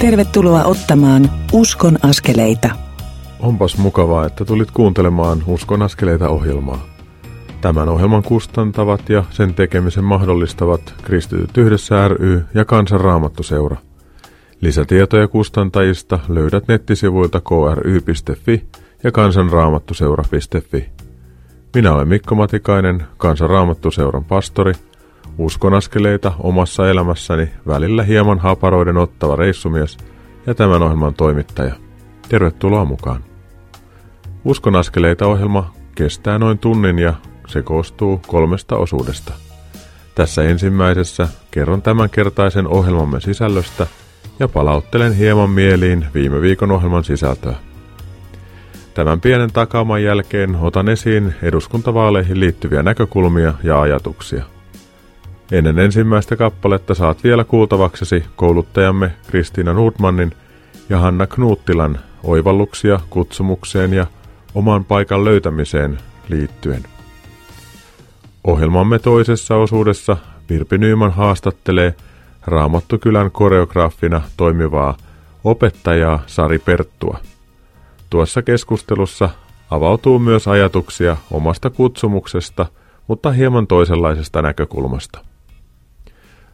Tervetuloa ottamaan Uskon askeleita. Onpas mukavaa, että tulit kuuntelemaan Uskon askeleita ohjelmaa. Tämän ohjelman kustantavat ja sen tekemisen mahdollistavat Kristityt yhdessä ry ja Kansanraamattuseura. Lisätietoja kustantajista löydät nettisivuilta kry.fi ja kansanraamattuseura.fi. Minä olen Mikko Matikainen, Kansanraamattuseuran pastori, uskon askeleita omassa elämässäni välillä hieman haparoiden ottava reissumies ja tämän ohjelman toimittaja. Tervetuloa mukaan. Uskon askeleita ohjelma kestää noin tunnin ja se koostuu kolmesta osuudesta. Tässä ensimmäisessä kerron tämänkertaisen ohjelmamme sisällöstä ja palauttelen hieman mieliin viime viikon ohjelman sisältöä. Tämän pienen takaaman jälkeen otan esiin eduskuntavaaleihin liittyviä näkökulmia ja ajatuksia. Ennen ensimmäistä kappaletta saat vielä kuultavaksesi kouluttajamme Kristiina Nordmannin ja Hanna Knuuttilan oivalluksia kutsumukseen ja oman paikan löytämiseen liittyen. Ohjelmamme toisessa osuudessa Virpi Nyyman haastattelee Raamattukylän koreograafina toimivaa opettajaa Sari Perttua. Tuossa keskustelussa avautuu myös ajatuksia omasta kutsumuksesta, mutta hieman toisenlaisesta näkökulmasta.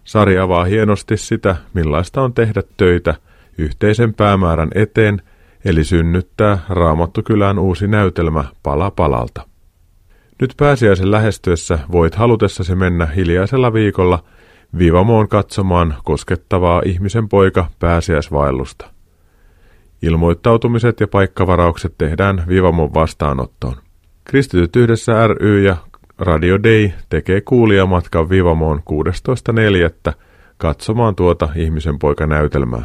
Sari avaa hienosti sitä, millaista on tehdä töitä yhteisen päämäärän eteen, eli synnyttää Raamattukylään uusi näytelmä pala palalta. Nyt pääsiäisen lähestyessä voit halutessasi mennä hiljaisella viikolla Vivamoon katsomaan koskettavaa ihmisen poika pääsiäisvaellusta. Ilmoittautumiset ja paikkavaraukset tehdään Vivamon vastaanottoon. Kristityt yhdessä ry ja Radio Day tekee kuulijamatkan Vivamoon 16.4. katsomaan tuota ihmisen poika näytelmää.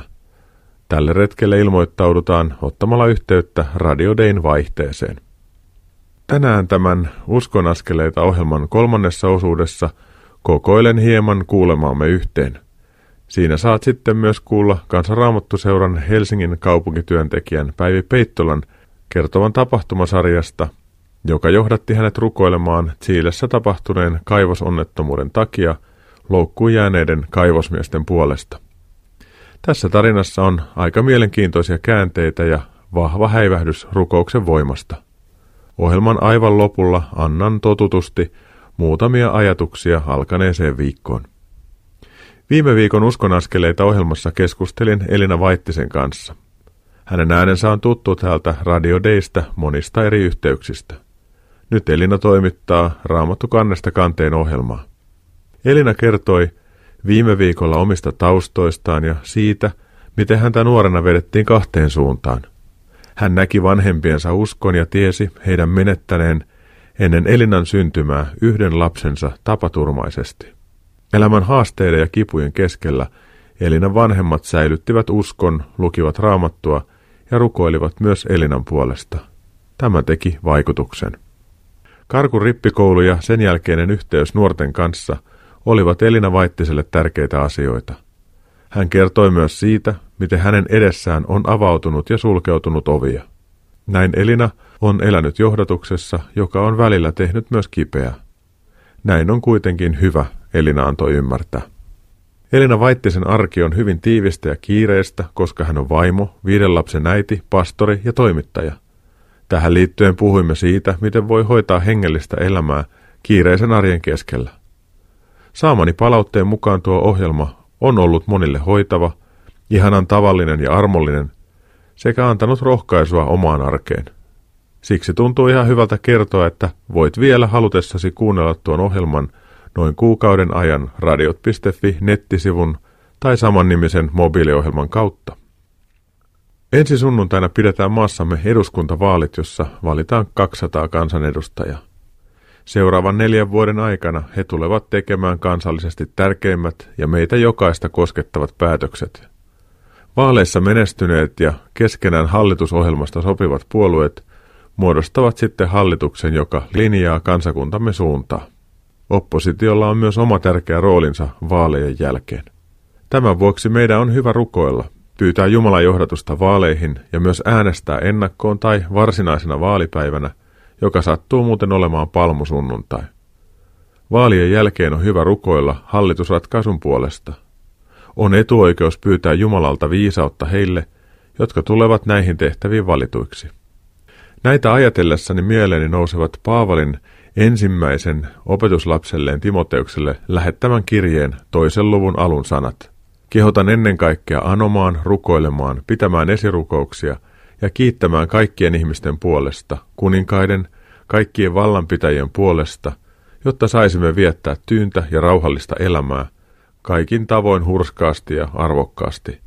Tälle retkelle ilmoittaudutaan ottamalla yhteyttä Radio Dayn vaihteeseen. Tänään tämän Uskon askeleita ohjelman kolmannessa osuudessa kokoilen hieman kuulemaamme yhteen. Siinä saat sitten myös kuulla Kansanraamattuseuran Helsingin kaupunkityöntekijän Päivi Peittolan kertovan tapahtumasarjasta, joka johdatti hänet rukoilemaan Chiilessä tapahtuneen kaivosonnettomuuden takia loukkuun jääneiden kaivosmiesten puolesta. Tässä tarinassa on aika mielenkiintoisia käänteitä ja vahva häivähdys rukouksen voimasta – Ohjelman aivan lopulla annan totutusti muutamia ajatuksia alkaneeseen viikkoon. Viime viikon uskonaskeleita ohjelmassa keskustelin Elina Vaittisen kanssa. Hänen äänensä on tuttu täältä Radio Daystä monista eri yhteyksistä. Nyt Elina toimittaa Raamattu kannesta kanteen ohjelmaa. Elina kertoi viime viikolla omista taustoistaan ja siitä, miten häntä nuorena vedettiin kahteen suuntaan. Hän näki vanhempiensa uskon ja tiesi heidän menettäneen ennen Elinan syntymää yhden lapsensa tapaturmaisesti. Elämän haasteiden ja kipujen keskellä Elinan vanhemmat säilyttivät uskon, lukivat raamattua ja rukoilivat myös Elinan puolesta. Tämä teki vaikutuksen. Karkun rippikoulu ja sen jälkeinen yhteys nuorten kanssa olivat Elina Vaittiselle tärkeitä asioita – hän kertoi myös siitä, miten hänen edessään on avautunut ja sulkeutunut ovia. Näin Elina on elänyt johdatuksessa, joka on välillä tehnyt myös kipeää. Näin on kuitenkin hyvä, Elina antoi ymmärtää. Elina Vaittisen arki on hyvin tiivistä ja kiireistä, koska hän on vaimo, viiden lapsen äiti, pastori ja toimittaja. Tähän liittyen puhuimme siitä, miten voi hoitaa hengellistä elämää kiireisen arjen keskellä. Saamani palautteen mukaan tuo ohjelma on ollut monille hoitava, ihanan tavallinen ja armollinen, sekä antanut rohkaisua omaan arkeen. Siksi tuntuu ihan hyvältä kertoa, että voit vielä halutessasi kuunnella tuon ohjelman noin kuukauden ajan radiot.fi nettisivun tai samannimisen mobiiliohjelman kautta. Ensi sunnuntaina pidetään maassamme eduskuntavaalit, jossa valitaan 200 kansanedustajaa. Seuraavan neljän vuoden aikana he tulevat tekemään kansallisesti tärkeimmät ja meitä jokaista koskettavat päätökset. Vaaleissa menestyneet ja keskenään hallitusohjelmasta sopivat puolueet muodostavat sitten hallituksen, joka linjaa kansakuntamme suuntaa. Oppositiolla on myös oma tärkeä roolinsa vaalejen jälkeen. Tämän vuoksi meidän on hyvä rukoilla, pyytää Jumalan johdatusta vaaleihin ja myös äänestää ennakkoon tai varsinaisena vaalipäivänä – joka sattuu muuten olemaan palmusunnuntai. Vaalien jälkeen on hyvä rukoilla hallitusratkaisun puolesta. on etuoikeus pyytää Jumalalta viisautta heille, jotka tulevat näihin tehtäviin valituiksi. Näitä ajatellessani mieleeni nousevat Paavalin ensimmäisen opetuslapselleen Timoteukselle lähettämän kirjeen toisen luvun alun sanat. Kehotan ennen kaikkea anomaan, rukoilemaan, pitämään esirukouksia ja kiittämään kaikkien ihmisten puolesta, kuninkaiden, kaikkien vallanpitäjien puolesta, jotta saisimme viettää tyyntä ja rauhallista elämää, kaikin tavoin hurskaasti ja arvokkaasti.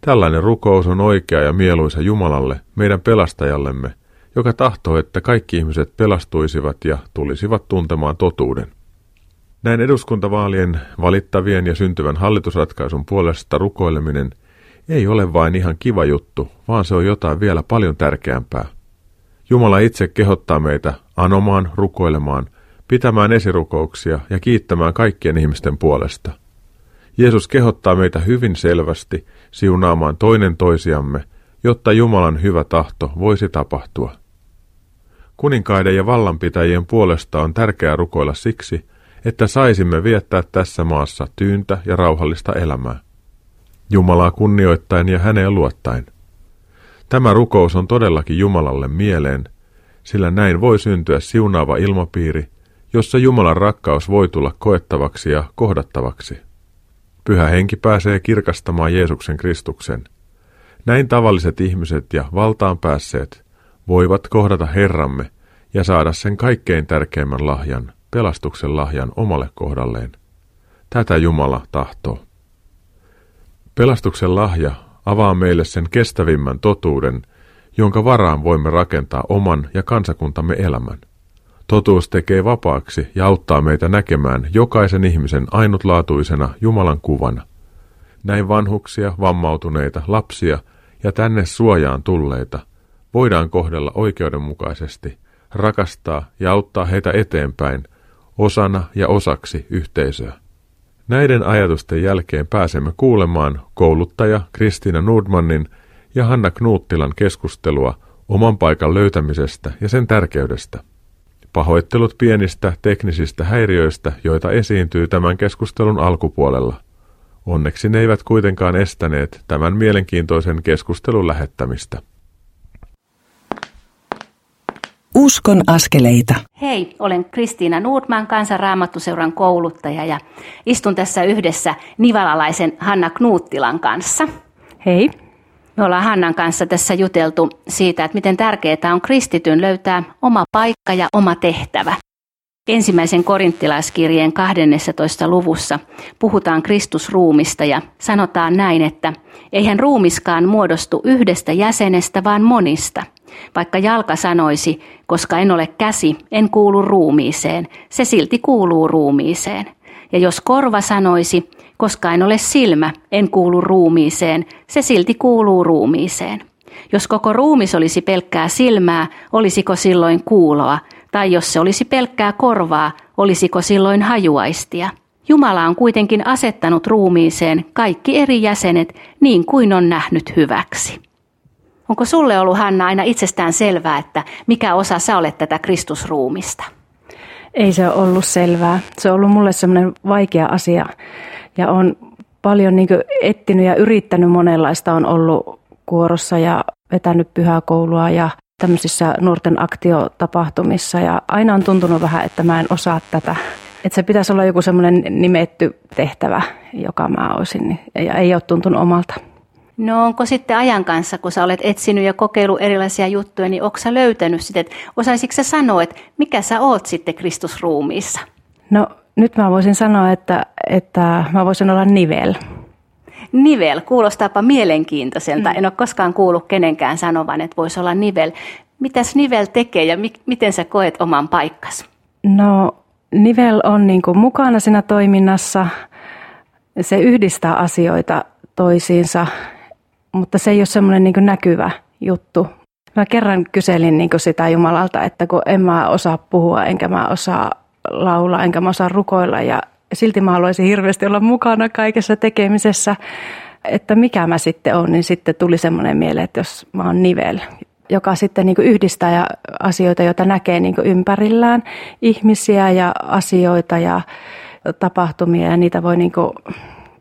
Tällainen rukous on oikea ja mieluisa Jumalalle, meidän pelastajallemme – joka tahtoo, että kaikki ihmiset pelastuisivat ja tulisivat tuntemaan totuuden. Näin eduskuntavaalien valittavien ja syntyvän hallitusratkaisun puolesta rukoileminen ei ole vain ihan kiva juttu, vaan se on jotain vielä paljon tärkeämpää. Jumala itse kehottaa meitä anomaan, rukoilemaan, pitämään esirukouksia ja kiittämään kaikkien ihmisten puolesta. Jeesus kehottaa meitä hyvin selvästi siunaamaan toinen toisiamme, jotta Jumalan hyvä tahto voisi tapahtua. Kuninkaiden ja vallanpitäjien puolesta on tärkeää rukoilla siksi, että saisimme viettää tässä maassa tyyntä ja rauhallista elämää. Jumalaa kunnioittain ja häneen luottaen. Tämä rukous on todellakin Jumalalle mieleen, sillä näin voi syntyä siunaava ilmapiiri, jossa Jumalan rakkaus voi tulla koettavaksi ja kohdattavaksi. Pyhä henki pääsee kirkastamaan Jeesuksen Kristuksen. Näin tavalliset ihmiset ja valtaan päässeet voivat kohdata Herramme ja saada sen kaikkein tärkeimmän lahjan, pelastuksen lahjan omalle kohdalleen. Tätä Jumala tahtoo. Pelastuksen lahja avaa meille sen kestävimmän totuuden, jonka varaan voimme rakentaa oman ja kansakuntamme elämän. Totuus tekee vapaaksi ja auttaa meitä näkemään jokaisen ihmisen ainutlaatuisena Jumalan kuvana. Näin vanhuksia, vammautuneita, lapsia ja tänne suojaan tulleita – voidaan kohdella oikeudenmukaisesti, rakastaa ja auttaa heitä eteenpäin, osana ja osaksi yhteisöä. Näiden ajatusten jälkeen pääsemme kuulemaan kouluttaja Kristiina Nordmannin ja Hanna Knuuttilan keskustelua oman paikan löytämisestä ja sen tärkeydestä. Pahoittelut pienistä teknisistä häiriöistä, joita esiintyy tämän keskustelun alkupuolella. Onneksi ne eivät kuitenkaan estäneet tämän mielenkiintoisen keskustelun lähettämistä. Uskon askeleita. Hei, olen Kristiina Nordman, kansanraamattuseuran kouluttaja ja istun tässä yhdessä nivalalaisen Hanna Knuuttilan kanssa. Hei. Me ollaan Hannan kanssa tässä juteltu siitä, että miten tärkeää on kristityn löytää oma paikka ja oma tehtävä. Ensimmäisen korinttilaiskirjeen 12. luvussa puhutaan Kristusruumista ja sanotaan näin, että eihän ruumiskaan muodostu yhdestä jäsenestä, vaan monista – vaikka jalka sanoisi, koska en ole käsi, en kuulu ruumiiseen, se silti kuuluu ruumiiseen. Ja jos korva sanoisi, koska en ole silmä, en kuulu ruumiiseen, se silti kuuluu ruumiiseen. Jos koko ruumis olisi pelkkää silmää, olisiko silloin kuuloa, tai jos se olisi pelkkää korvaa, olisiko silloin hajuaistia. Jumala on kuitenkin asettanut ruumiiseen kaikki eri jäsenet niin kuin on nähnyt hyväksi. Onko sulle ollut, Hanna, aina itsestään selvää, että mikä osa sä olet tätä Kristusruumista? Ei se ole ollut selvää. Se on ollut mulle semmoinen vaikea asia ja on paljon niin etsinyt ja yrittänyt monenlaista. On ollut kuorossa ja vetänyt pyhäkoulua ja tämmöisissä nuorten aktiotapahtumissa ja aina on tuntunut vähän, että mä en osaa tätä. Että se pitäisi olla joku semmoinen nimetty tehtävä, joka mä olisin ja ei ole tuntunut omalta. No onko sitten ajan kanssa, kun sä olet etsinyt ja kokeillut erilaisia juttuja, niin onko sä löytänyt sitten, että osaisitko sä sanoa, että mikä sä oot sitten Kristusruumiissa? No nyt mä voisin sanoa, että, että mä voisin olla nivel. Nivel, kuulostaapa mielenkiintoiselta. Mm. En ole koskaan kuullut kenenkään sanovan, että voisi olla nivel. Mitäs nivel tekee ja mi- miten sä koet oman paikkas? No nivel on niin kuin mukana siinä toiminnassa. Se yhdistää asioita toisiinsa mutta se ei ole semmoinen niin näkyvä juttu. Mä kerran kyselin niin sitä Jumalalta, että kun en mä osaa puhua, enkä mä osaa laulaa, enkä mä osaa rukoilla ja silti mä haluaisin hirveästi olla mukana kaikessa tekemisessä, että mikä mä sitten on, niin sitten tuli semmoinen mieleen, että jos mä oon nivel, joka sitten niin yhdistää ja asioita, joita näkee niin ympärillään, ihmisiä ja asioita ja tapahtumia ja niitä voi niin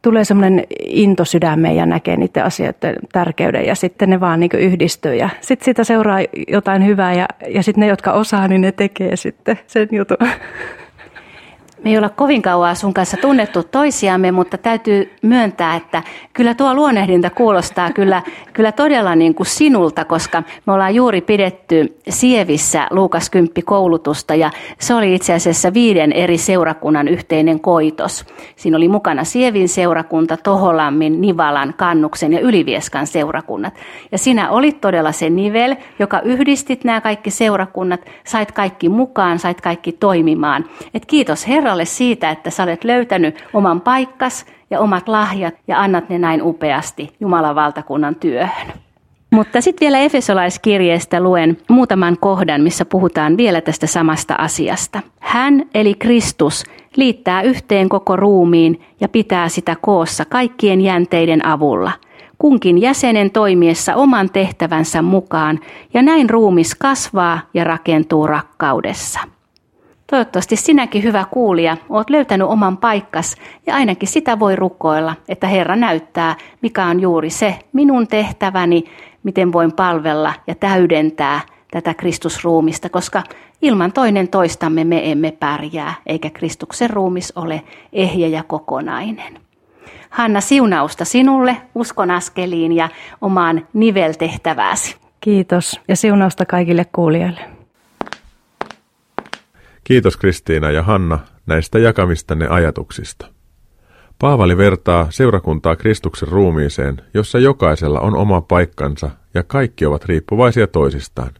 tulee semmoinen into sydämeen ja näkee niiden asioiden tärkeyden ja sitten ne vaan niin yhdistyy. Ja sitten siitä seuraa jotain hyvää ja, ja sitten ne, jotka osaa, niin ne tekee sitten sen jutun. Me ei olla kovin kauan sun kanssa tunnettu toisiamme, mutta täytyy myöntää, että kyllä tuo luonnehdinta kuulostaa kyllä, kyllä todella niin kuin sinulta, koska me ollaan juuri pidetty Sievissä Luukas Kymppi koulutusta ja se oli itse asiassa viiden eri seurakunnan yhteinen koitos. Siinä oli mukana Sievin seurakunta, Toholammin, Nivalan, Kannuksen ja Ylivieskan seurakunnat. Ja sinä olit todella se nivel, joka yhdistit nämä kaikki seurakunnat, sait kaikki mukaan, sait kaikki toimimaan. Et kiitos Herra Herralle siitä, että sä olet löytänyt oman paikkas ja omat lahjat ja annat ne näin upeasti Jumalan valtakunnan työhön. Mutta sitten vielä Efesolaiskirjeestä luen muutaman kohdan, missä puhutaan vielä tästä samasta asiasta. Hän, eli Kristus, liittää yhteen koko ruumiin ja pitää sitä koossa kaikkien jänteiden avulla, kunkin jäsenen toimiessa oman tehtävänsä mukaan, ja näin ruumis kasvaa ja rakentuu rakkaudessa. Toivottavasti sinäkin, hyvä kuulija, oot löytänyt oman paikkas ja ainakin sitä voi rukoilla, että Herra näyttää, mikä on juuri se minun tehtäväni, miten voin palvella ja täydentää tätä Kristusruumista, koska ilman toinen toistamme me emme pärjää, eikä Kristuksen ruumis ole ehjä ja kokonainen. Hanna, siunausta sinulle, uskon askeliin ja omaan niveltehtävääsi. Kiitos ja siunausta kaikille kuulijoille. Kiitos Kristiina ja Hanna näistä jakamistanne ajatuksista. Paavali vertaa seurakuntaa Kristuksen ruumiiseen, jossa jokaisella on oma paikkansa ja kaikki ovat riippuvaisia toisistaan.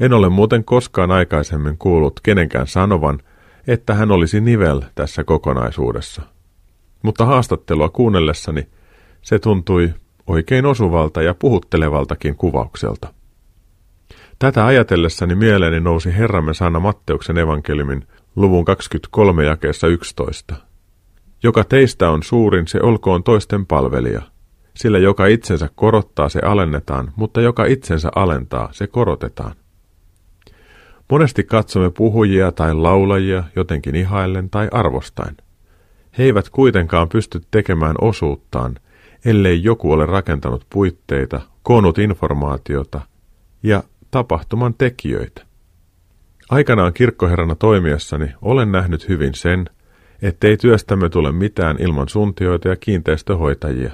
En ole muuten koskaan aikaisemmin kuullut kenenkään sanovan, että hän olisi nivel tässä kokonaisuudessa. Mutta haastattelua kuunnellessani se tuntui oikein osuvalta ja puhuttelevaltakin kuvaukselta. Tätä ajatellessani mieleeni nousi Herramme sana Matteuksen evankeliumin luvun 23 jakeessa 11. Joka teistä on suurin, se olkoon toisten palvelija. Sillä joka itsensä korottaa, se alennetaan, mutta joka itsensä alentaa, se korotetaan. Monesti katsomme puhujia tai laulajia jotenkin ihaillen tai arvostain. He eivät kuitenkaan pysty tekemään osuuttaan, ellei joku ole rakentanut puitteita, koonnut informaatiota ja tapahtuman tekijöitä. Aikanaan kirkkoherrana toimiessani olen nähnyt hyvin sen, ettei työstämme tule mitään ilman suntioita ja kiinteistöhoitajia.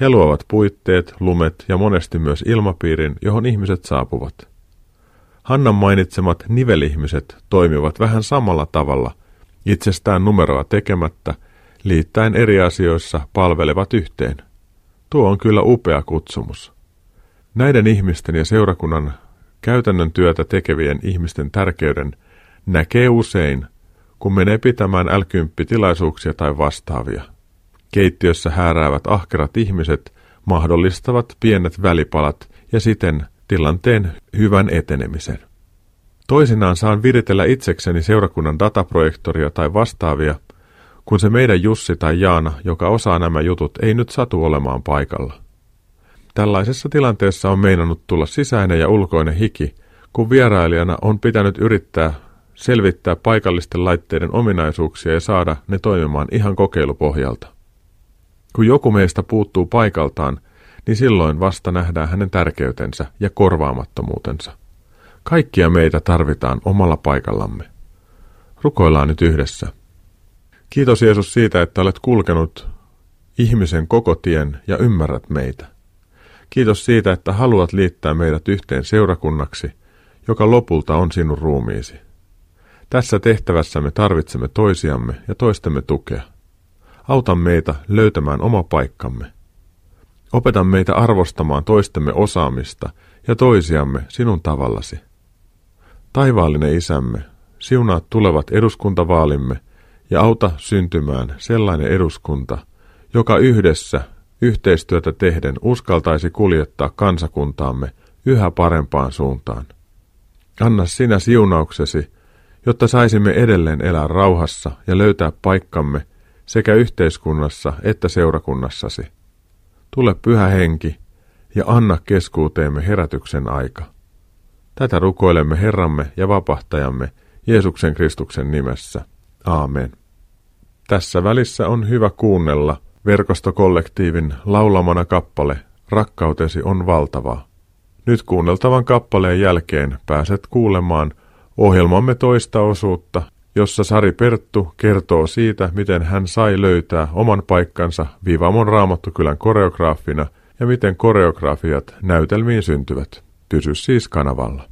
He luovat puitteet, lumet ja monesti myös ilmapiirin, johon ihmiset saapuvat. Hannan mainitsemat nivelihmiset toimivat vähän samalla tavalla, itsestään numeroa tekemättä, liittäen eri asioissa palvelevat yhteen. Tuo on kyllä upea kutsumus. Näiden ihmisten ja seurakunnan käytännön työtä tekevien ihmisten tärkeyden näkee usein, kun menee pitämään l tilaisuuksia tai vastaavia. Keittiössä hääräävät ahkerat ihmiset mahdollistavat pienet välipalat ja siten tilanteen hyvän etenemisen. Toisinaan saan viritellä itsekseni seurakunnan dataprojektoria tai vastaavia, kun se meidän Jussi tai Jaana, joka osaa nämä jutut, ei nyt satu olemaan paikalla. Tällaisessa tilanteessa on meinannut tulla sisäinen ja ulkoinen hiki, kun vierailijana on pitänyt yrittää selvittää paikallisten laitteiden ominaisuuksia ja saada ne toimimaan ihan kokeilupohjalta. Kun joku meistä puuttuu paikaltaan, niin silloin vasta nähdään hänen tärkeytensä ja korvaamattomuutensa. Kaikkia meitä tarvitaan omalla paikallamme. Rukoillaan nyt yhdessä. Kiitos Jeesus siitä, että olet kulkenut ihmisen koko tien ja ymmärrät meitä. Kiitos siitä, että haluat liittää meidät yhteen seurakunnaksi, joka lopulta on sinun ruumiisi. Tässä tehtävässä me tarvitsemme toisiamme ja toistemme tukea. Auta meitä löytämään oma paikkamme. Opeta meitä arvostamaan toistemme osaamista ja toisiamme sinun tavallasi. Taivaallinen isämme, siunaa tulevat eduskuntavaalimme ja auta syntymään sellainen eduskunta, joka yhdessä yhteistyötä tehden uskaltaisi kuljettaa kansakuntaamme yhä parempaan suuntaan. Anna sinä siunauksesi, jotta saisimme edelleen elää rauhassa ja löytää paikkamme sekä yhteiskunnassa että seurakunnassasi. Tule pyhä henki ja anna keskuuteemme herätyksen aika. Tätä rukoilemme Herramme ja vapahtajamme Jeesuksen Kristuksen nimessä. Aamen. Tässä välissä on hyvä kuunnella verkostokollektiivin laulamana kappale Rakkautesi on valtavaa. Nyt kuunneltavan kappaleen jälkeen pääset kuulemaan ohjelmamme toista osuutta, jossa Sari Perttu kertoo siitä, miten hän sai löytää oman paikkansa Vivamon Raamattokylän koreograafina ja miten koreografiat näytelmiin syntyvät. Pysy siis kanavalla.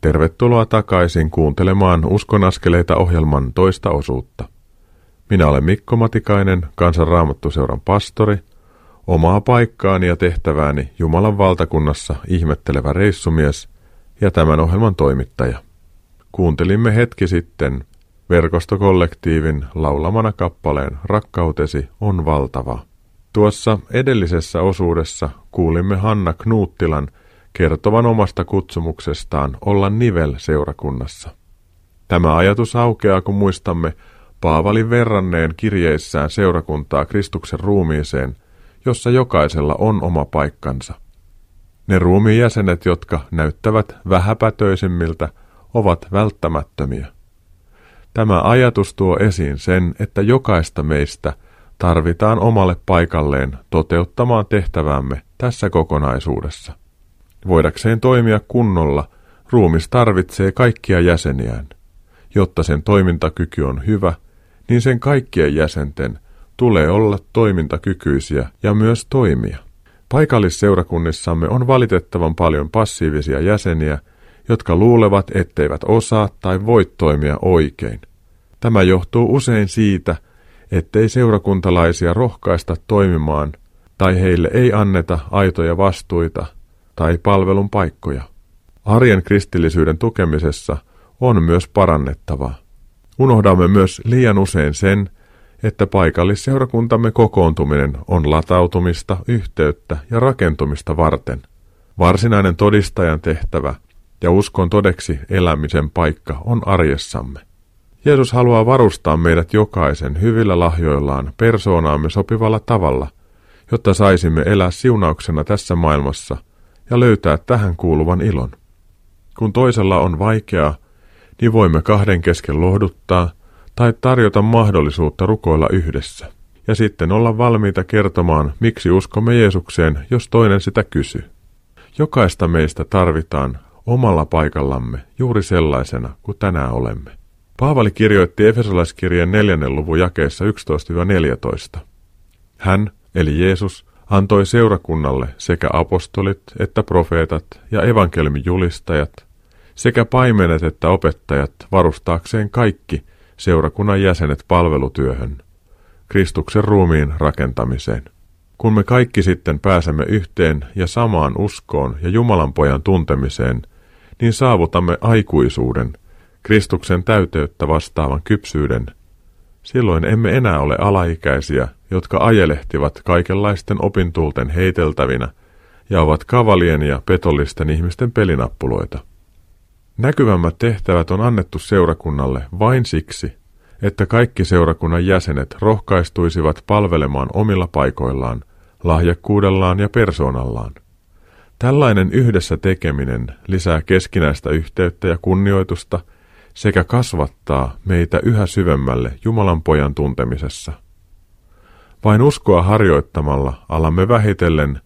Tervetuloa takaisin kuuntelemaan Uskon askeleita ohjelman toista osuutta. Minä olen Mikko Matikainen, Kansanraamattuseuran pastori, omaa paikkaani ja tehtävääni Jumalan valtakunnassa ihmettelevä reissumies ja tämän ohjelman toimittaja. Kuuntelimme hetki sitten verkostokollektiivin laulamana kappaleen Rakkautesi on valtava. Tuossa edellisessä osuudessa kuulimme Hanna Knuuttilan kertovan omasta kutsumuksestaan olla nivel seurakunnassa. Tämä ajatus aukeaa, kun muistamme Paavalin verranneen kirjeissään seurakuntaa Kristuksen ruumiiseen, jossa jokaisella on oma paikkansa. Ne ruumiin jäsenet, jotka näyttävät vähäpätöisimmiltä, ovat välttämättömiä. Tämä ajatus tuo esiin sen, että jokaista meistä tarvitaan omalle paikalleen toteuttamaan tehtävämme tässä kokonaisuudessa. Voidakseen toimia kunnolla, ruumis tarvitsee kaikkia jäseniään. Jotta sen toimintakyky on hyvä, niin sen kaikkien jäsenten tulee olla toimintakykyisiä ja myös toimia. Paikallisseurakunnissamme on valitettavan paljon passiivisia jäseniä, jotka luulevat, etteivät osaa tai voi toimia oikein. Tämä johtuu usein siitä, ettei seurakuntalaisia rohkaista toimimaan tai heille ei anneta aitoja vastuita tai palvelun paikkoja. Arjen kristillisyyden tukemisessa on myös parannettavaa. Unohdamme myös liian usein sen, että paikallisseurakuntamme kokoontuminen on latautumista, yhteyttä ja rakentumista varten. Varsinainen todistajan tehtävä ja uskon todeksi elämisen paikka on arjessamme. Jeesus haluaa varustaa meidät jokaisen hyvillä lahjoillaan persoonaamme sopivalla tavalla, jotta saisimme elää siunauksena tässä maailmassa ja löytää tähän kuuluvan ilon. Kun toisella on vaikeaa, niin voimme kahden kesken lohduttaa tai tarjota mahdollisuutta rukoilla yhdessä, ja sitten olla valmiita kertomaan, miksi uskomme Jeesukseen, jos toinen sitä kysyy. Jokaista meistä tarvitaan omalla paikallamme juuri sellaisena kuin tänään olemme. Paavali kirjoitti Efesolaiskirjeen neljännen luvun jakeessa 11-14. Hän, eli Jeesus, antoi seurakunnalle sekä apostolit että profeetat ja evankelmin julistajat, sekä paimenet että opettajat varustaakseen kaikki seurakunnan jäsenet palvelutyöhön, Kristuksen ruumiin rakentamiseen. Kun me kaikki sitten pääsemme yhteen ja samaan uskoon ja Jumalan pojan tuntemiseen, niin saavutamme aikuisuuden, Kristuksen täyteyttä vastaavan kypsyyden. Silloin emme enää ole alaikäisiä, jotka ajelehtivat kaikenlaisten opintulten heiteltävinä ja ovat kavalien ja petollisten ihmisten pelinappuloita. Näkyvämmät tehtävät on annettu seurakunnalle vain siksi, että kaikki seurakunnan jäsenet rohkaistuisivat palvelemaan omilla paikoillaan, lahjakkuudellaan ja persoonallaan. Tällainen yhdessä tekeminen lisää keskinäistä yhteyttä ja kunnioitusta sekä kasvattaa meitä yhä syvemmälle Jumalan pojan tuntemisessa. Vain uskoa harjoittamalla alamme vähitellen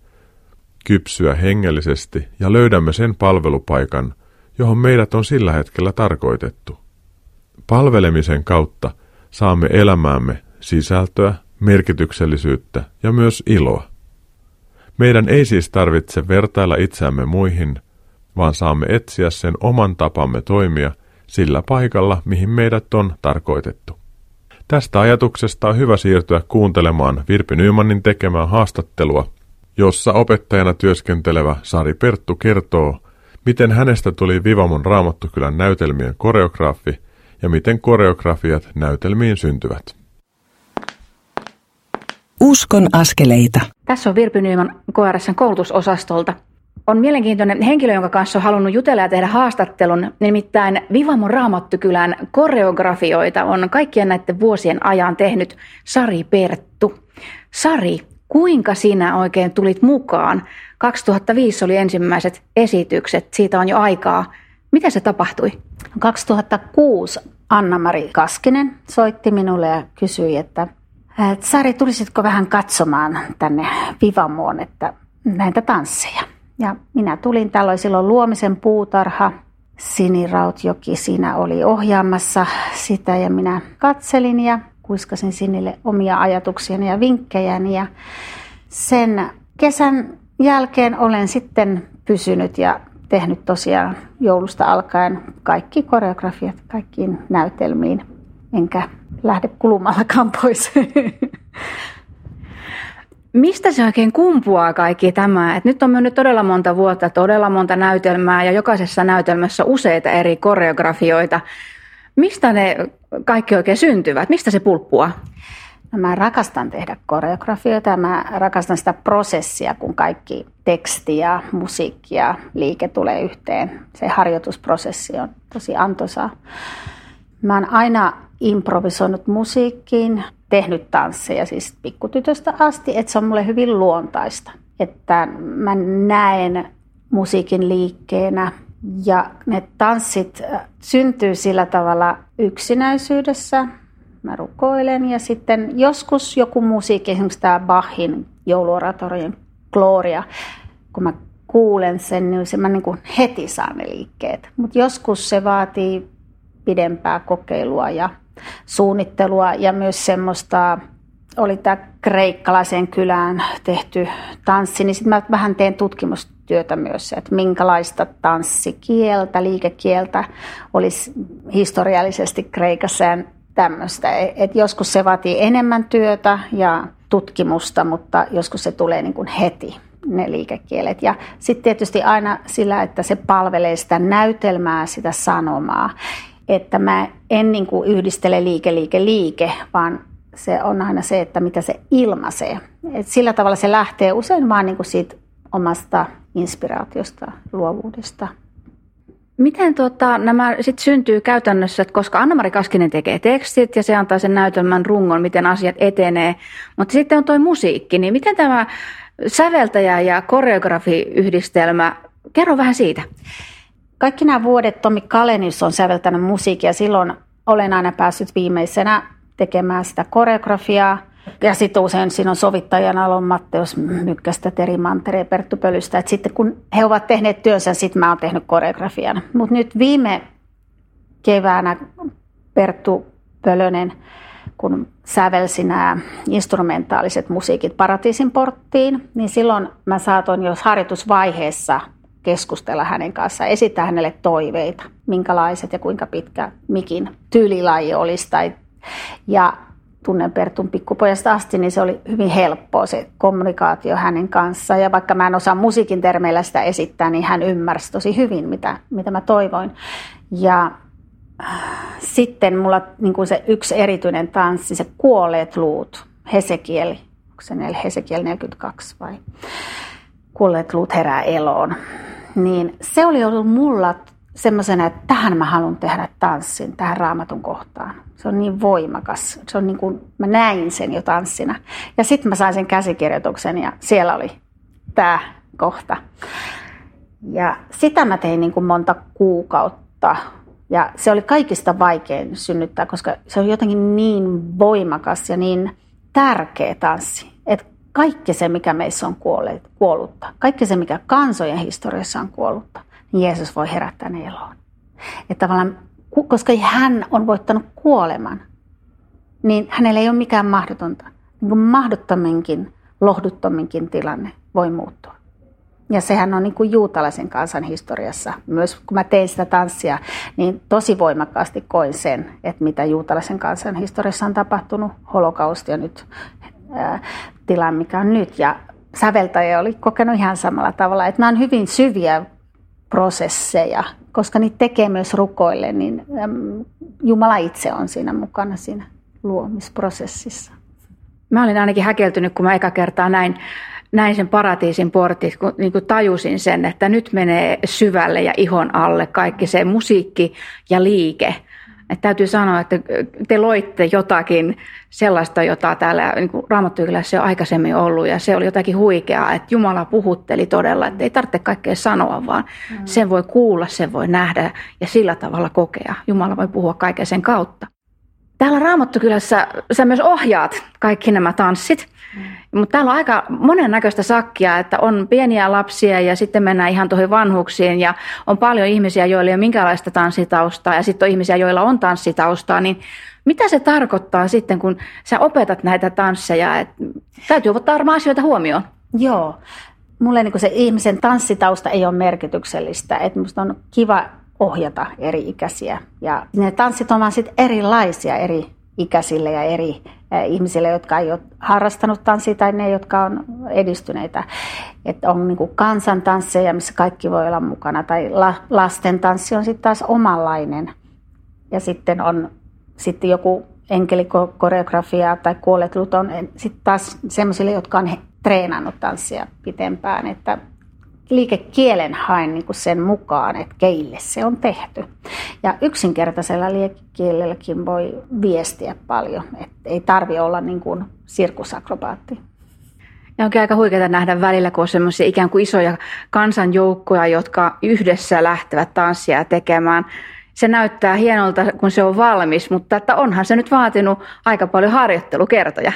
kypsyä hengellisesti ja löydämme sen palvelupaikan, johon meidät on sillä hetkellä tarkoitettu. Palvelemisen kautta saamme elämäämme sisältöä, merkityksellisyyttä ja myös iloa. Meidän ei siis tarvitse vertailla itseämme muihin, vaan saamme etsiä sen oman tapamme toimia sillä paikalla, mihin meidät on tarkoitettu. Tästä ajatuksesta on hyvä siirtyä kuuntelemaan Virpi Nymanin tekemää haastattelua, jossa opettajana työskentelevä Sari Perttu kertoo, miten hänestä tuli Vivamon Raamattukylän näytelmien koreograafi ja miten koreografiat näytelmiin syntyvät. Uskon askeleita. Tässä on Virpi Nyman KRSn koulutusosastolta. On mielenkiintoinen henkilö, jonka kanssa on halunnut jutella ja tehdä haastattelun. Nimittäin Vivamon Raamattokylän koreografioita on kaikkien näiden vuosien ajan tehnyt Sari Perttu. Sari, kuinka sinä oikein tulit mukaan? 2005 oli ensimmäiset esitykset, siitä on jo aikaa. Mitä se tapahtui? 2006 Anna-Mari Kaskinen soitti minulle ja kysyi, että Sari, tulisitko vähän katsomaan tänne Vivamoon, että näitä tansseja? Ja minä tulin, täällä oli silloin Luomisen puutarha, Sinirautjoki siinä oli ohjaamassa sitä ja minä katselin ja kuiskasin Sinille omia ajatuksiani ja vinkkejäni. Ja sen kesän jälkeen olen sitten pysynyt ja tehnyt tosiaan joulusta alkaen kaikki koreografiat kaikkiin näytelmiin, enkä lähde kulumallakaan pois. Mistä se oikein kumpuaa kaikki tämä? Et nyt on mennyt todella monta vuotta, todella monta näytelmää ja jokaisessa näytelmässä useita eri koreografioita. Mistä ne kaikki oikein syntyvät? Mistä se pulppua? No mä rakastan tehdä koreografioita ja mä rakastan sitä prosessia, kun kaikki teksti ja musiikki ja liike tulee yhteen. Se harjoitusprosessi on tosi antoisaa. Mä oon aina improvisoinut musiikkiin, tehnyt tansseja siis pikkutytöstä asti, että se on mulle hyvin luontaista. Että mä näen musiikin liikkeenä ja ne tanssit äh, syntyy sillä tavalla yksinäisyydessä. Mä rukoilen ja sitten joskus joku musiikki, esimerkiksi tämä Bachin jouluoratorien Gloria, kun mä kuulen sen, niin se mä niin kuin heti saan ne liikkeet. Mutta joskus se vaatii pidempää kokeilua ja suunnittelua ja myös semmoista, oli tämä kreikkalaiseen kylään tehty tanssi, niin sitten mä vähän teen tutkimustyötä myös, että minkälaista tanssikieltä, liikekieltä olisi historiallisesti Kreikassa ja tämmöistä. Et joskus se vaatii enemmän työtä ja tutkimusta, mutta joskus se tulee niin kuin heti ne liikekielet. Ja sitten tietysti aina sillä, että se palvelee sitä näytelmää, sitä sanomaa että mä en niin kuin yhdistele liike, liike, liike, vaan se on aina se, että mitä se ilmaisee. Et sillä tavalla se lähtee usein vaan niin kuin siitä omasta inspiraatiosta, luovuudesta. Miten tuota, nämä sit syntyy käytännössä, että koska Anna-Mari Kaskinen tekee tekstit ja se antaa sen näytelmän rungon, miten asiat etenee, mutta sitten on tuo musiikki, niin miten tämä säveltäjä ja koreografi-yhdistelmä, kerro vähän siitä. Kaikki nämä vuodet Tommi Kalenius on säveltänyt musiikkia. Silloin olen aina päässyt viimeisenä tekemään sitä koreografiaa. Ja sitten usein siinä on sovittajana ollut Matteus Mykkästä, Teri Mantere ja Perttu Pölystä. Et sitten kun he ovat tehneet työnsä, sitten mä oon tehnyt koreografian. Mutta nyt viime keväänä Perttu Pölönen, kun sävelsi nämä instrumentaaliset musiikit Paratiisin porttiin, niin silloin mä saatoin jo harjoitusvaiheessa keskustella hänen kanssaan, esittää hänelle toiveita, minkälaiset ja kuinka pitkä mikin tyylilaji olisi. Tai, ja tunnen Pertun pikkupojasta asti, niin se oli hyvin helppoa se kommunikaatio hänen kanssaan. Ja vaikka mä en osaa musiikin termeillä sitä esittää, niin hän ymmärsi tosi hyvin, mitä, mitä mä toivoin. Ja äh, sitten mulla niin kuin se yksi erityinen tanssi, se Kuolleet luut, Hesekiel, onko se Hesekiel 42 vai? Kuolleet luut herää eloon niin se oli ollut mulla semmoisena, että tähän mä haluan tehdä tanssin, tähän raamatun kohtaan. Se on niin voimakas. Se on niin kuin, mä näin sen jo tanssina. Ja sitten mä sain sen käsikirjoituksen ja siellä oli tämä kohta. Ja sitä mä tein niin kuin monta kuukautta. Ja se oli kaikista vaikein synnyttää, koska se on jotenkin niin voimakas ja niin tärkeä tanssi kaikki se, mikä meissä on kuolleet, kuollutta, kaikki se, mikä kansojen historiassa on kuollutta, niin Jeesus voi herättää ne eloon. Että tavallaan, koska hän on voittanut kuoleman, niin hänellä ei ole mikään mahdotonta. Niin kuin mahdottominkin, lohduttominkin tilanne voi muuttua. Ja sehän on niin kuin juutalaisen kansan historiassa, myös kun mä tein sitä tanssia, niin tosi voimakkaasti koin sen, että mitä juutalaisen kansan historiassa on tapahtunut, holokausti ja nyt tilan, mikä on nyt. Ja säveltäjä oli kokenut ihan samalla tavalla, että nämä on hyvin syviä prosesseja, koska niitä tekee myös rukoille, niin Jumala itse on siinä mukana siinä luomisprosessissa. Mä olin ainakin häkeltynyt, kun mä eka kertaa näin, näin sen paratiisin portit, kun niin kuin tajusin sen, että nyt menee syvälle ja ihon alle kaikki se musiikki ja liike. Että täytyy sanoa, että te loitte jotakin sellaista, jota täällä niin Raamattukylässä on aikaisemmin ollut, ja se oli jotakin huikeaa, että Jumala puhutteli todella, että ei tarvitse kaikkea sanoa, vaan mm. sen voi kuulla, sen voi nähdä ja sillä tavalla kokea. Jumala voi puhua kaiken sen kautta. Täällä Raamattukylässä sä myös ohjaat kaikki nämä tanssit, mm. mutta täällä on aika monennäköistä sakkia, että on pieniä lapsia ja sitten mennään ihan tuohon vanhuksiin ja on paljon ihmisiä, joilla ei ole minkäänlaista tanssitaustaa ja sitten on ihmisiä, joilla on tanssitaustaa, niin mitä se tarkoittaa sitten, kun sä opetat näitä tansseja? Et täytyy ottaa varmaan asioita huomioon. Joo. Mulle niin se ihmisen tanssitausta ei ole merkityksellistä. Että musta on kiva ohjata eri ikäisiä. Ja ne tanssit on sitten erilaisia eri ikäisille ja eri ihmisille, jotka ei ole harrastanut tanssia tai ne, jotka on edistyneitä. Että on niin kansantansseja, missä kaikki voi olla mukana, tai la, lasten tanssi on sitten taas omanlainen. Ja sitten on sitten joku enkelikoreografia tai kuolletlut on sitten taas semmoisille, jotka on treenannut tanssia pitempään, että liikekielen haen niin sen mukaan, että keille se on tehty. Ja yksinkertaisella liikekielelläkin voi viestiä paljon, että ei tarvi olla niin kuin sirkusakrobaatti. Ja onkin aika huikeaa nähdä välillä, kun on semmoisia ikään kuin isoja kansanjoukkoja, jotka yhdessä lähtevät tanssia tekemään. Se näyttää hienolta, kun se on valmis, mutta että onhan se nyt vaatinut aika paljon harjoittelukertoja.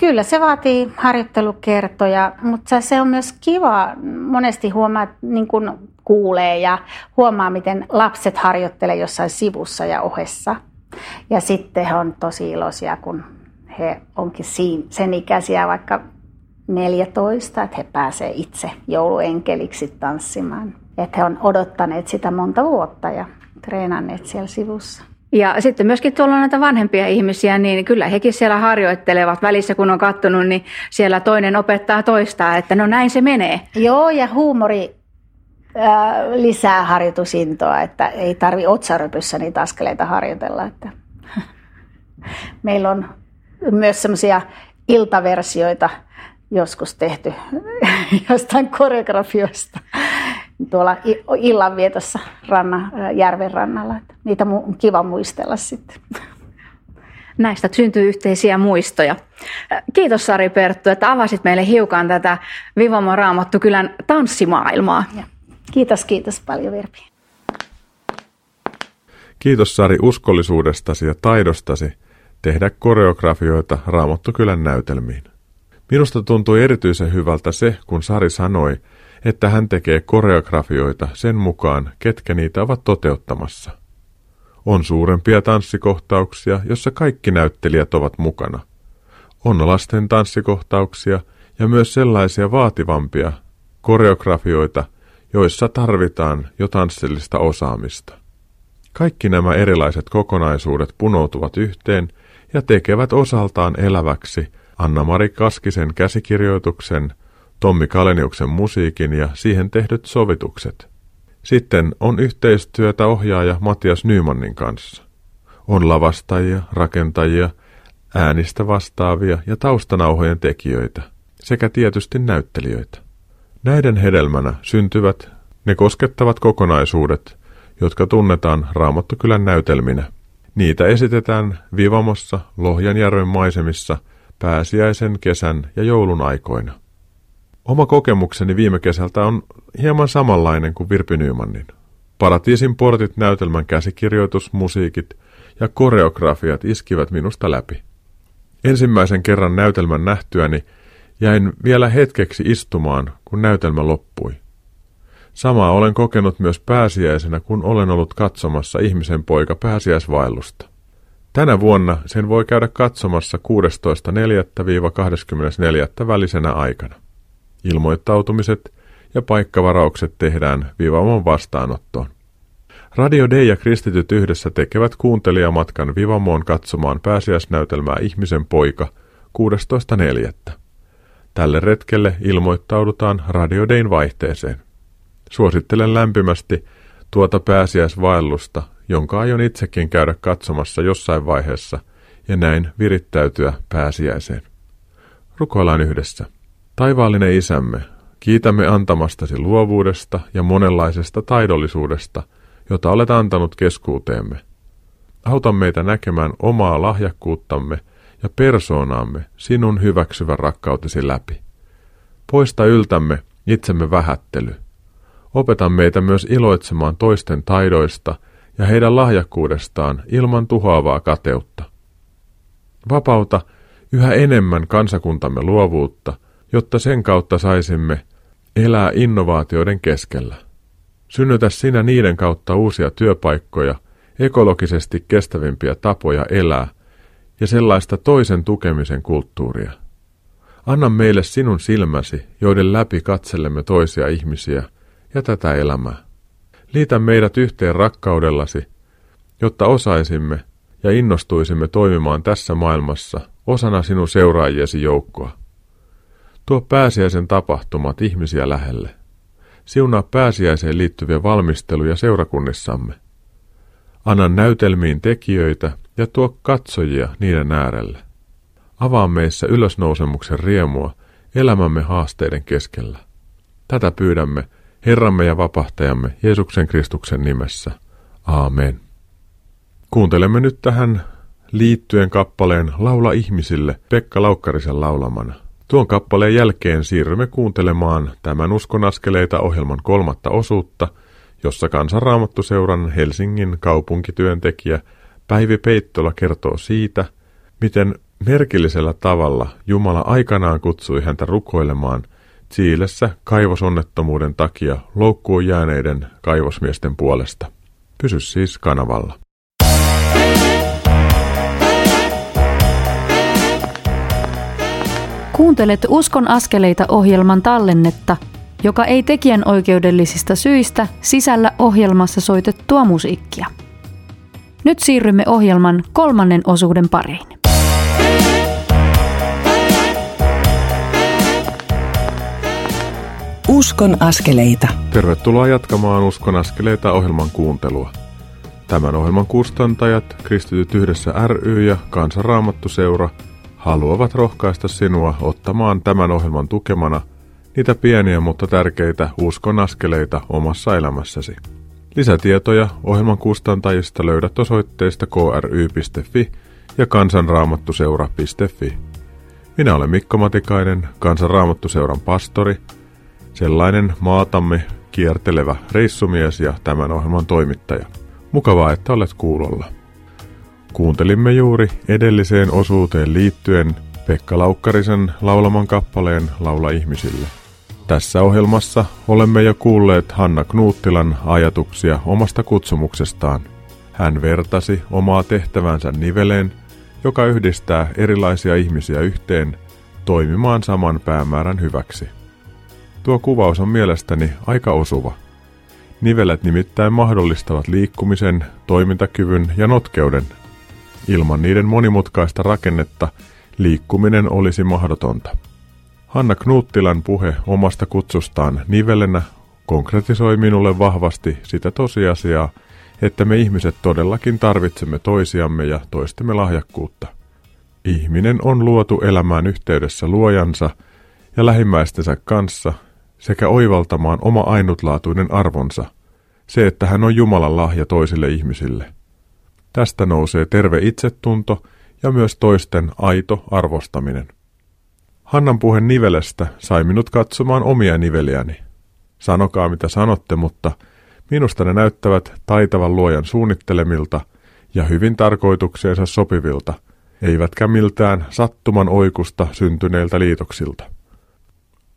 Kyllä se vaatii harjoittelukertoja, mutta se on myös kiva. Monesti huomaa, niin kun kuulee ja huomaa, miten lapset harjoittelee jossain sivussa ja ohessa. Ja sitten he on tosi iloisia, kun he onkin sen ikäisiä vaikka 14, että he pääsevät itse jouluenkeliksi tanssimaan. Että he on odottaneet sitä monta vuotta ja treenanneet siellä sivussa. Ja sitten myöskin tuolla on näitä vanhempia ihmisiä, niin kyllä hekin siellä harjoittelevat välissä, kun on katsonut, niin siellä toinen opettaa toistaa, että no näin se menee. Joo, ja huumori äh, lisää harjoitusintoa, että ei tarvi otsaröpyssä niitä askeleita harjoitella. Että Meillä on myös semmoisia iltaversioita joskus tehty jostain koreografioista tuolla illanvietossa ranna, järven rannalla. Niitä on kiva muistella sitten. Näistä syntyy yhteisiä muistoja. Kiitos Sari Perttu, että avasit meille hiukan tätä Vivamo Raamattu kylän tanssimaailmaa. Ja. Kiitos, kiitos paljon Virpi. Kiitos Sari uskollisuudestasi ja taidostasi tehdä koreografioita Raamattukylän näytelmiin. Minusta tuntui erityisen hyvältä se, kun Sari sanoi, että hän tekee koreografioita sen mukaan, ketkä niitä ovat toteuttamassa. On suurempia tanssikohtauksia, jossa kaikki näyttelijät ovat mukana. On lasten tanssikohtauksia ja myös sellaisia vaativampia koreografioita, joissa tarvitaan jo tanssillista osaamista. Kaikki nämä erilaiset kokonaisuudet punoutuvat yhteen ja tekevät osaltaan eläväksi Anna-Mari Kaskisen käsikirjoituksen Tommi Kaleniuksen musiikin ja siihen tehdyt sovitukset. Sitten on yhteistyötä ohjaaja Matias Nymanin kanssa. On lavastajia, rakentajia, äänistä vastaavia ja taustanauhojen tekijöitä sekä tietysti näyttelijöitä. Näiden hedelmänä syntyvät ne koskettavat kokonaisuudet, jotka tunnetaan Raamattokylän näytelminä. Niitä esitetään Vivamossa, Lohjanjärven maisemissa, pääsiäisen, kesän ja joulun aikoina. Oma kokemukseni viime kesältä on hieman samanlainen kuin Virpi Nymanin. Paratiisin portit näytelmän käsikirjoitus, musiikit ja koreografiat iskivät minusta läpi. Ensimmäisen kerran näytelmän nähtyäni jäin vielä hetkeksi istumaan, kun näytelmä loppui. Samaa olen kokenut myös pääsiäisenä, kun olen ollut katsomassa ihmisen poika pääsiäisvaellusta. Tänä vuonna sen voi käydä katsomassa 16.4.–24. välisenä aikana. Ilmoittautumiset ja paikkavaraukset tehdään Vivamon vastaanottoon. Radio D ja Kristityt yhdessä tekevät kuuntelijamatkan Vivamoon katsomaan pääsiäisnäytelmää Ihmisen poika 16.4. Tälle retkelle ilmoittaudutaan Radio Dayn vaihteeseen. Suosittelen lämpimästi tuota pääsiäisvaellusta, jonka aion itsekin käydä katsomassa jossain vaiheessa ja näin virittäytyä pääsiäiseen. Rukoillaan yhdessä. Taivaallinen isämme, kiitämme antamastasi luovuudesta ja monenlaisesta taidollisuudesta, jota olet antanut keskuuteemme. Auta meitä näkemään omaa lahjakkuuttamme ja persoonaamme sinun hyväksyvän rakkautesi läpi. Poista yltämme itsemme vähättely. Opeta meitä myös iloitsemaan toisten taidoista ja heidän lahjakkuudestaan ilman tuhoavaa kateutta. Vapauta yhä enemmän kansakuntamme luovuutta, jotta sen kautta saisimme elää innovaatioiden keskellä. Synnytä sinä niiden kautta uusia työpaikkoja, ekologisesti kestävimpiä tapoja elää ja sellaista toisen tukemisen kulttuuria. Anna meille sinun silmäsi, joiden läpi katselemme toisia ihmisiä ja tätä elämää. Liitä meidät yhteen rakkaudellasi, jotta osaisimme ja innostuisimme toimimaan tässä maailmassa osana sinun seuraajiesi joukkoa. Tuo pääsiäisen tapahtumat ihmisiä lähelle. Siunaa pääsiäiseen liittyviä valmisteluja seurakunnissamme. Anna näytelmiin tekijöitä ja tuo katsojia niiden äärelle. Avaa meissä ylösnousemuksen riemua elämämme haasteiden keskellä. Tätä pyydämme Herramme ja vapahtajamme Jeesuksen Kristuksen nimessä. Aamen. Kuuntelemme nyt tähän liittyen kappaleen Laula ihmisille Pekka Laukkarisen laulamana. Tuon kappaleen jälkeen siirrymme kuuntelemaan tämän Uskon askeleita ohjelman kolmatta osuutta, jossa Kansanraamattuseuran Helsingin kaupunkityöntekijä Päivi Peittola kertoo siitä, miten merkillisellä tavalla Jumala aikanaan kutsui häntä rukoilemaan Chiilessä kaivosonnettomuuden takia loukkuun jääneiden kaivosmiesten puolesta. Pysy siis kanavalla. Kuuntelet Uskon askeleita ohjelman tallennetta, joka ei tekijän oikeudellisista syistä sisällä ohjelmassa soitettua musiikkia. Nyt siirrymme ohjelman kolmannen osuuden pariin. Uskon askeleita. Tervetuloa jatkamaan Uskon askeleita ohjelman kuuntelua. Tämän ohjelman kustantajat, Kristityt yhdessä ry ja Kansanraamattuseura – haluavat rohkaista sinua ottamaan tämän ohjelman tukemana niitä pieniä mutta tärkeitä uskon askeleita omassa elämässäsi. Lisätietoja ohjelman kustantajista löydät osoitteista kry.fi ja kansanraamattuseura.fi. Minä olen Mikko Matikainen, kansanraamattuseuran pastori, sellainen maatamme kiertelevä reissumies ja tämän ohjelman toimittaja. Mukavaa, että olet kuulolla. Kuuntelimme juuri edelliseen osuuteen liittyen Pekka Laukkarisen laulaman kappaleen Laula ihmisille. Tässä ohjelmassa olemme jo kuulleet Hanna Knuuttilan ajatuksia omasta kutsumuksestaan. Hän vertasi omaa tehtävänsä niveleen, joka yhdistää erilaisia ihmisiä yhteen toimimaan saman päämäärän hyväksi. Tuo kuvaus on mielestäni aika osuva. Nivelet nimittäin mahdollistavat liikkumisen, toimintakyvyn ja notkeuden Ilman niiden monimutkaista rakennetta liikkuminen olisi mahdotonta. Hanna Knuttilan puhe omasta kutsustaan nivelenä konkretisoi minulle vahvasti sitä tosiasiaa, että me ihmiset todellakin tarvitsemme toisiamme ja toistemme lahjakkuutta. Ihminen on luotu elämään yhteydessä luojansa ja lähimmäistensä kanssa sekä oivaltamaan oma ainutlaatuinen arvonsa, se että hän on Jumalan lahja toisille ihmisille – Tästä nousee terve itsetunto ja myös toisten aito arvostaminen. Hannan puhe nivelestä sai minut katsomaan omia niveliäni. Sanokaa mitä sanotte, mutta minusta ne näyttävät taitavan luojan suunnittelemilta ja hyvin tarkoitukseensa sopivilta, eivätkä miltään sattuman oikusta syntyneiltä liitoksilta.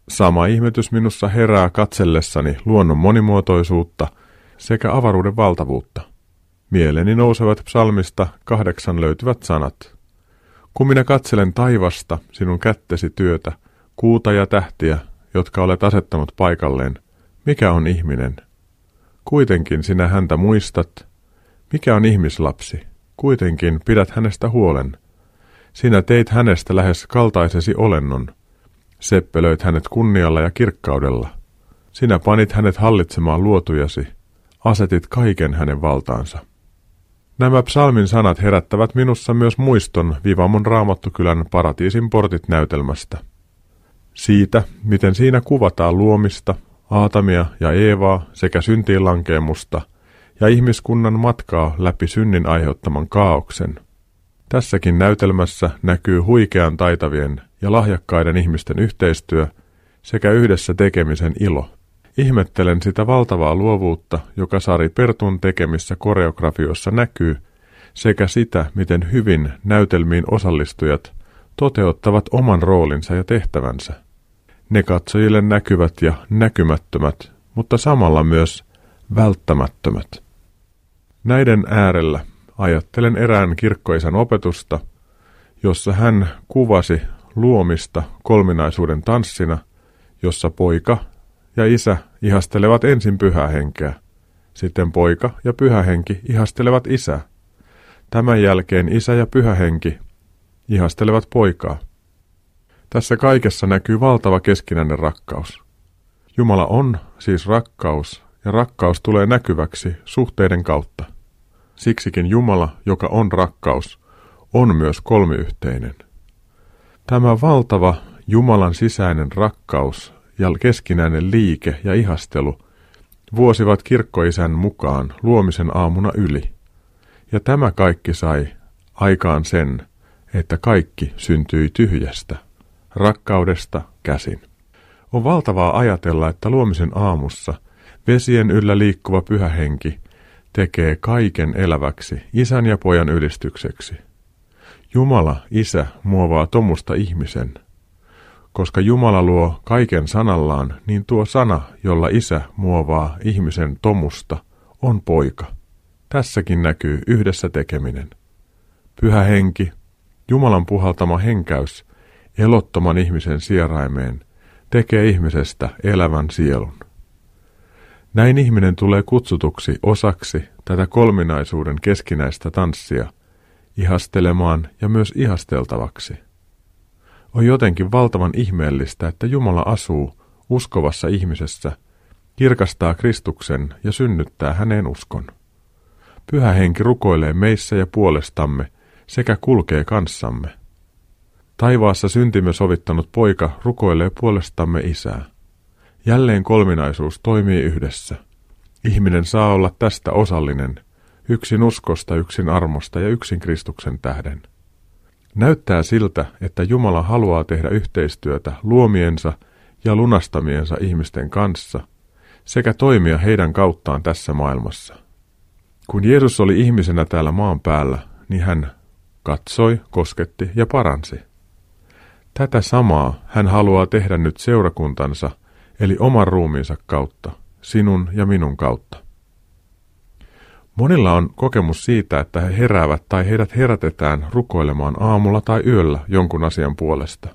Sama ihmetys minussa herää katsellessani luonnon monimuotoisuutta sekä avaruuden valtavuutta. Mieleeni nousevat psalmista kahdeksan löytyvät sanat. Kun minä katselen taivasta, sinun kättesi työtä, kuuta ja tähtiä, jotka olet asettanut paikalleen, mikä on ihminen? Kuitenkin sinä häntä muistat. Mikä on ihmislapsi? Kuitenkin pidät hänestä huolen. Sinä teit hänestä lähes kaltaisesi olennon. Seppelöit hänet kunnialla ja kirkkaudella. Sinä panit hänet hallitsemaan luotujasi, asetit kaiken hänen valtaansa. Nämä psalmin sanat herättävät minussa myös muiston Vivamon raamattukylän paratiisin portit näytelmästä. Siitä, miten siinä kuvataan luomista, Aatamia ja Eevaa sekä syntiin lankeemusta ja ihmiskunnan matkaa läpi synnin aiheuttaman kaauksen. Tässäkin näytelmässä näkyy huikean taitavien ja lahjakkaiden ihmisten yhteistyö sekä yhdessä tekemisen ilo. Ihmettelen sitä valtavaa luovuutta, joka Sari Pertun tekemissä koreografioissa näkyy, sekä sitä, miten hyvin näytelmiin osallistujat toteuttavat oman roolinsa ja tehtävänsä. Ne katsojille näkyvät ja näkymättömät, mutta samalla myös välttämättömät. Näiden äärellä ajattelen erään kirkkoisän opetusta, jossa hän kuvasi luomista kolminaisuuden tanssina, jossa poika ja isä ihastelevat ensin pyhähenkeä, sitten poika ja pyhähenki ihastelevat isää. Tämän jälkeen isä ja pyhähenki ihastelevat poikaa. Tässä kaikessa näkyy valtava keskinäinen rakkaus. Jumala on siis rakkaus, ja rakkaus tulee näkyväksi suhteiden kautta. Siksikin Jumala, joka on rakkaus, on myös kolmiyhteinen. Tämä valtava Jumalan sisäinen rakkaus ja keskinäinen liike ja ihastelu vuosivat kirkkoisän mukaan luomisen aamuna yli. Ja tämä kaikki sai aikaan sen, että kaikki syntyi tyhjästä, rakkaudesta käsin. On valtavaa ajatella, että luomisen aamussa vesien yllä liikkuva pyhä henki tekee kaiken eläväksi isän ja pojan ylistykseksi. Jumala, isä, muovaa tomusta ihmisen. Koska Jumala luo kaiken sanallaan, niin tuo sana, jolla isä muovaa ihmisen tomusta, on poika. Tässäkin näkyy yhdessä tekeminen. Pyhä henki, Jumalan puhaltama henkäys, elottoman ihmisen sieraimeen, tekee ihmisestä elävän sielun. Näin ihminen tulee kutsutuksi osaksi tätä kolminaisuuden keskinäistä tanssia, ihastelemaan ja myös ihasteltavaksi. On jotenkin valtavan ihmeellistä, että Jumala asuu uskovassa ihmisessä, kirkastaa Kristuksen ja synnyttää häneen uskon. Pyhä henki rukoilee meissä ja puolestamme sekä kulkee kanssamme. Taivaassa syntimme sovittanut poika rukoilee puolestamme isää. Jälleen kolminaisuus toimii yhdessä. Ihminen saa olla tästä osallinen, yksin uskosta, yksin armosta ja yksin Kristuksen tähden. Näyttää siltä, että Jumala haluaa tehdä yhteistyötä luomiensa ja lunastamiensa ihmisten kanssa sekä toimia heidän kauttaan tässä maailmassa. Kun Jeesus oli ihmisenä täällä maan päällä, niin hän katsoi, kosketti ja paransi. Tätä samaa hän haluaa tehdä nyt seurakuntansa – eli oman ruumiinsa kautta, sinun ja minun kautta. Monilla on kokemus siitä, että he heräävät tai heidät herätetään rukoilemaan aamulla tai yöllä jonkun asian puolesta.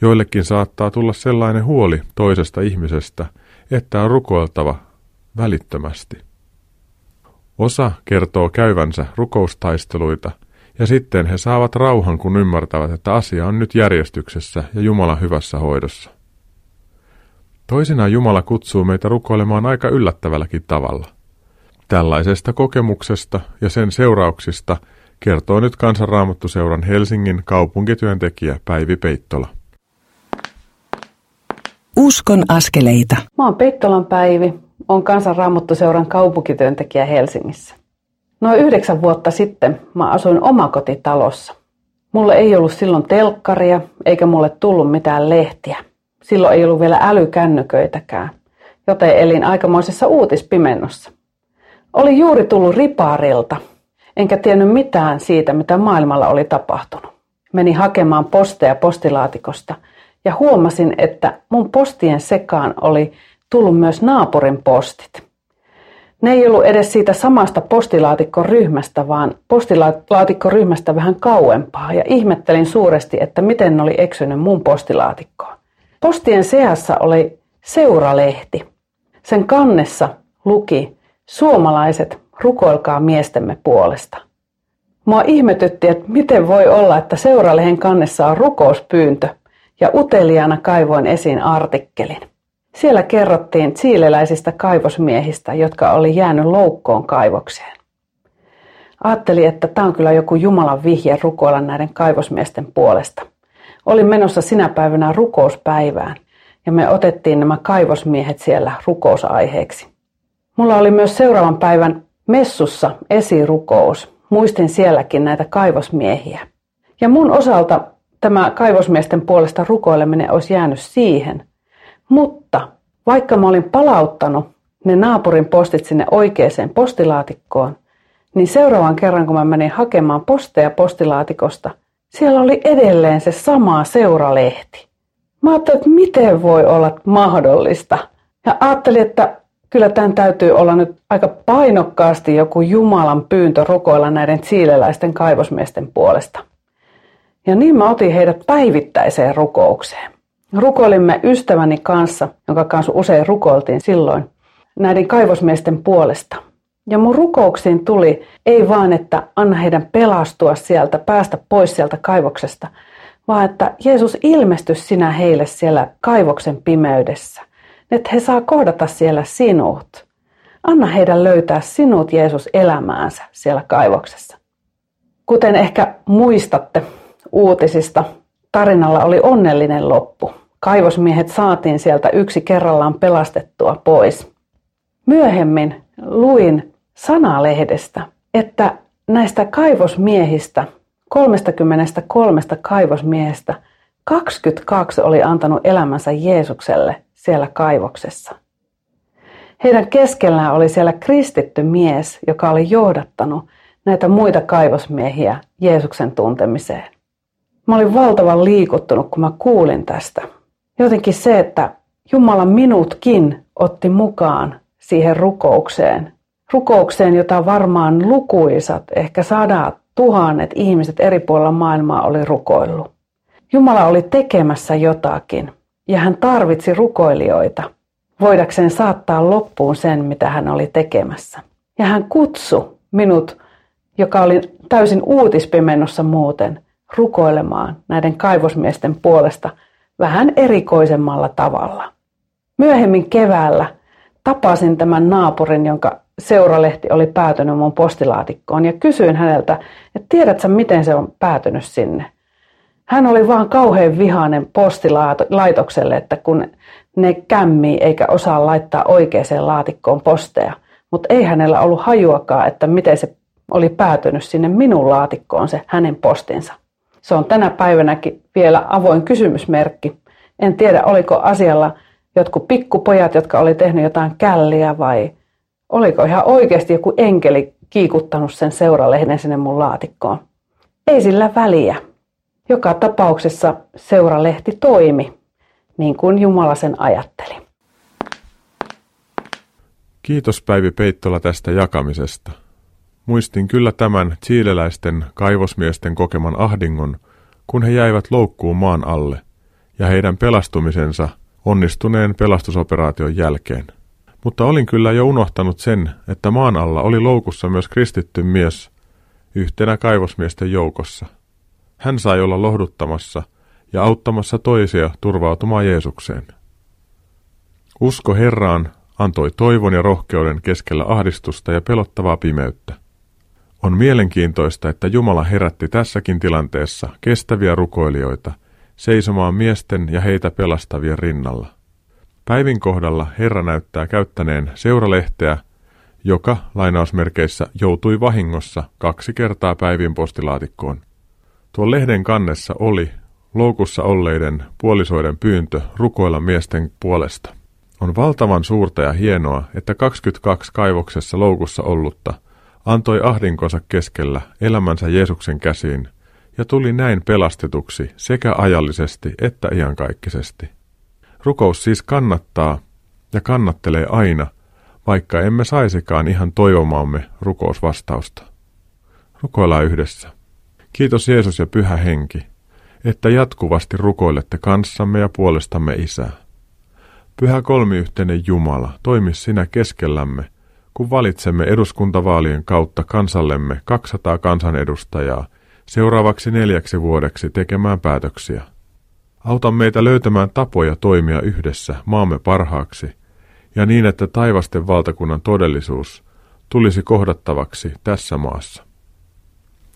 Joillekin saattaa tulla sellainen huoli toisesta ihmisestä, että on rukoiltava välittömästi. Osa kertoo käyvänsä rukoustaisteluita, ja sitten he saavat rauhan, kun ymmärtävät, että asia on nyt järjestyksessä ja Jumala hyvässä hoidossa. Toisinaan Jumala kutsuu meitä rukoilemaan aika yllättävälläkin tavalla. Tällaisesta kokemuksesta ja sen seurauksista kertoo nyt Kansanraamattuseuran Helsingin kaupunkityöntekijä Päivi Peittola. Uskon askeleita. Mä oon Peittolan Päivi, on Kansanraamattuseuran kaupunkityöntekijä Helsingissä. Noin yhdeksän vuotta sitten mä asuin omakotitalossa. Mulle ei ollut silloin telkkaria eikä mulle tullut mitään lehtiä. Silloin ei ollut vielä älykännyköitäkään, joten elin aikamoisessa uutispimennossa. Oli juuri tullut ripaarilta, enkä tiennyt mitään siitä, mitä maailmalla oli tapahtunut. Menin hakemaan posteja postilaatikosta ja huomasin, että mun postien sekaan oli tullut myös naapurin postit. Ne ei ollut edes siitä samasta postilaatikkoryhmästä, vaan postilaatikkoryhmästä vähän kauempaa ja ihmettelin suuresti, että miten ne oli eksynyt mun postilaatikkoon. Postien seassa oli seuralehti. Sen kannessa luki Suomalaiset, rukoilkaa miestemme puolesta. Mua ihmetytti, että miten voi olla, että seuralehen kannessa on rukouspyyntö, ja uteliaana kaivoin esiin artikkelin. Siellä kerrottiin siileläisistä kaivosmiehistä, jotka oli jäänyt loukkoon kaivokseen. Ajattelin, että tämä on kyllä joku Jumalan vihje rukoilla näiden kaivosmiesten puolesta. Olin menossa sinä päivänä rukouspäivään ja me otettiin nämä kaivosmiehet siellä rukousaiheeksi. Mulla oli myös seuraavan päivän messussa esirukous. Muistin sielläkin näitä kaivosmiehiä. Ja mun osalta tämä kaivosmiesten puolesta rukoileminen olisi jäänyt siihen. Mutta vaikka mä olin palauttanut ne naapurin postit sinne oikeaan postilaatikkoon, niin seuraavan kerran kun mä menin hakemaan posteja postilaatikosta, siellä oli edelleen se sama seuralehti. Mä ajattelin, että miten voi olla mahdollista. Ja ajattelin, että kyllä tämän täytyy olla nyt aika painokkaasti joku Jumalan pyyntö rukoilla näiden siileläisten kaivosmiesten puolesta. Ja niin mä otin heidät päivittäiseen rukoukseen. Rukoilimme ystäväni kanssa, jonka kanssa usein rukoiltiin silloin, näiden kaivosmiesten puolesta. Ja mun rukouksiin tuli ei vaan, että anna heidän pelastua sieltä, päästä pois sieltä kaivoksesta, vaan että Jeesus ilmestys sinä heille siellä kaivoksen pimeydessä. Että he saa kohdata siellä sinut. Anna heidän löytää sinut Jeesus elämäänsä siellä kaivoksessa. Kuten ehkä muistatte uutisista, tarinalla oli onnellinen loppu. Kaivosmiehet saatiin sieltä yksi kerrallaan pelastettua pois. Myöhemmin luin sanalehdestä, että näistä kaivosmiehistä, 33 kaivosmiehestä, 22 oli antanut elämänsä Jeesukselle siellä kaivoksessa. Heidän keskellään oli siellä kristitty mies, joka oli johdattanut näitä muita kaivosmiehiä Jeesuksen tuntemiseen. Mä olin valtavan liikuttunut, kun mä kuulin tästä. Jotenkin se, että Jumala minutkin otti mukaan siihen rukoukseen. Rukoukseen, jota varmaan lukuisat, ehkä sadat, tuhannet ihmiset eri puolilla maailmaa oli rukoillut. Jumala oli tekemässä jotakin ja hän tarvitsi rukoilijoita voidakseen saattaa loppuun sen, mitä hän oli tekemässä. Ja hän kutsui minut, joka oli täysin uutispimennossa muuten, rukoilemaan näiden kaivosmiesten puolesta vähän erikoisemmalla tavalla. Myöhemmin keväällä tapasin tämän naapurin, jonka seuralehti oli päätynyt mun postilaatikkoon ja kysyin häneltä, että tiedätkö miten se on päätynyt sinne. Hän oli vaan kauhean vihainen postilaitokselle, että kun ne kämmii eikä osaa laittaa oikeaan laatikkoon posteja. Mutta ei hänellä ollut hajuakaan, että miten se oli päätynyt sinne minun laatikkoon se hänen postinsa. Se on tänä päivänäkin vielä avoin kysymysmerkki. En tiedä, oliko asialla jotkut pikkupojat, jotka oli tehnyt jotain källiä vai oliko ihan oikeasti joku enkeli kiikuttanut sen seuralehden sinne mun laatikkoon. Ei sillä väliä. Joka tapauksessa seuralehti toimi, niin kuin Jumala sen ajatteli. Kiitos Päivi Peittola tästä jakamisesta. Muistin kyllä tämän chileläisten kaivosmiesten kokeman ahdingon, kun he jäivät loukkuun maan alle, ja heidän pelastumisensa onnistuneen pelastusoperaation jälkeen. Mutta olin kyllä jo unohtanut sen, että maan alla oli loukussa myös kristitty mies yhtenä kaivosmiesten joukossa. Hän sai olla lohduttamassa ja auttamassa toisia turvautumaan Jeesukseen. Usko Herraan antoi toivon ja rohkeuden keskellä ahdistusta ja pelottavaa pimeyttä. On mielenkiintoista, että Jumala herätti tässäkin tilanteessa kestäviä rukoilijoita seisomaan miesten ja heitä pelastavien rinnalla. Päivin kohdalla Herra näyttää käyttäneen seuralehteä, joka lainausmerkeissä joutui vahingossa kaksi kertaa päivin postilaatikkoon. Tuon lehden kannessa oli loukussa olleiden puolisoiden pyyntö rukoilla miesten puolesta. On valtavan suurta ja hienoa, että 22 kaivoksessa loukussa ollutta – antoi ahdinkonsa keskellä elämänsä Jeesuksen käsiin ja tuli näin pelastetuksi sekä ajallisesti että iankaikkisesti. Rukous siis kannattaa ja kannattelee aina, vaikka emme saisikaan ihan toivomaamme rukousvastausta. Rukoillaan yhdessä. Kiitos Jeesus ja Pyhä Henki, että jatkuvasti rukoilette kanssamme ja puolestamme Isää. Pyhä kolmiyhteinen Jumala, toimi sinä keskellämme – kun valitsemme eduskuntavaalien kautta kansallemme 200 kansanedustajaa seuraavaksi neljäksi vuodeksi tekemään päätöksiä. Auta meitä löytämään tapoja toimia yhdessä maamme parhaaksi ja niin, että taivasten valtakunnan todellisuus tulisi kohdattavaksi tässä maassa.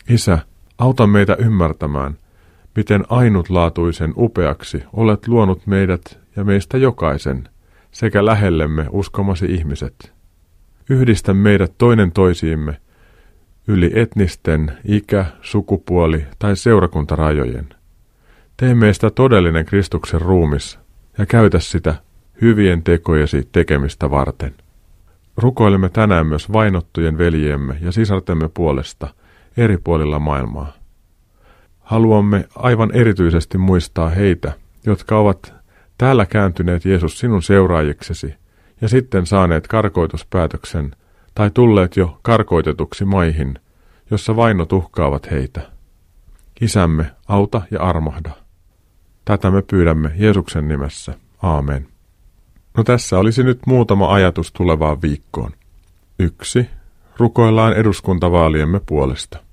Isä, auta meitä ymmärtämään, miten ainutlaatuisen upeaksi olet luonut meidät ja meistä jokaisen sekä lähellemme uskomasi ihmiset. Yhdistä meidät toinen toisiimme yli etnisten, ikä, sukupuoli tai seurakuntarajojen. Tee meistä todellinen Kristuksen ruumis ja käytä sitä hyvien tekojesi tekemistä varten. Rukoilemme tänään myös vainottujen veljiemme ja sisartemme puolesta eri puolilla maailmaa. Haluamme aivan erityisesti muistaa heitä, jotka ovat täällä kääntyneet Jeesus sinun seuraajiksesi ja sitten saaneet karkoituspäätöksen tai tulleet jo karkoitetuksi maihin, jossa vainot uhkaavat heitä. Isämme, auta ja armahda. Tätä me pyydämme Jeesuksen nimessä. Aamen. No tässä olisi nyt muutama ajatus tulevaan viikkoon. Yksi. Rukoillaan eduskuntavaaliemme puolesta.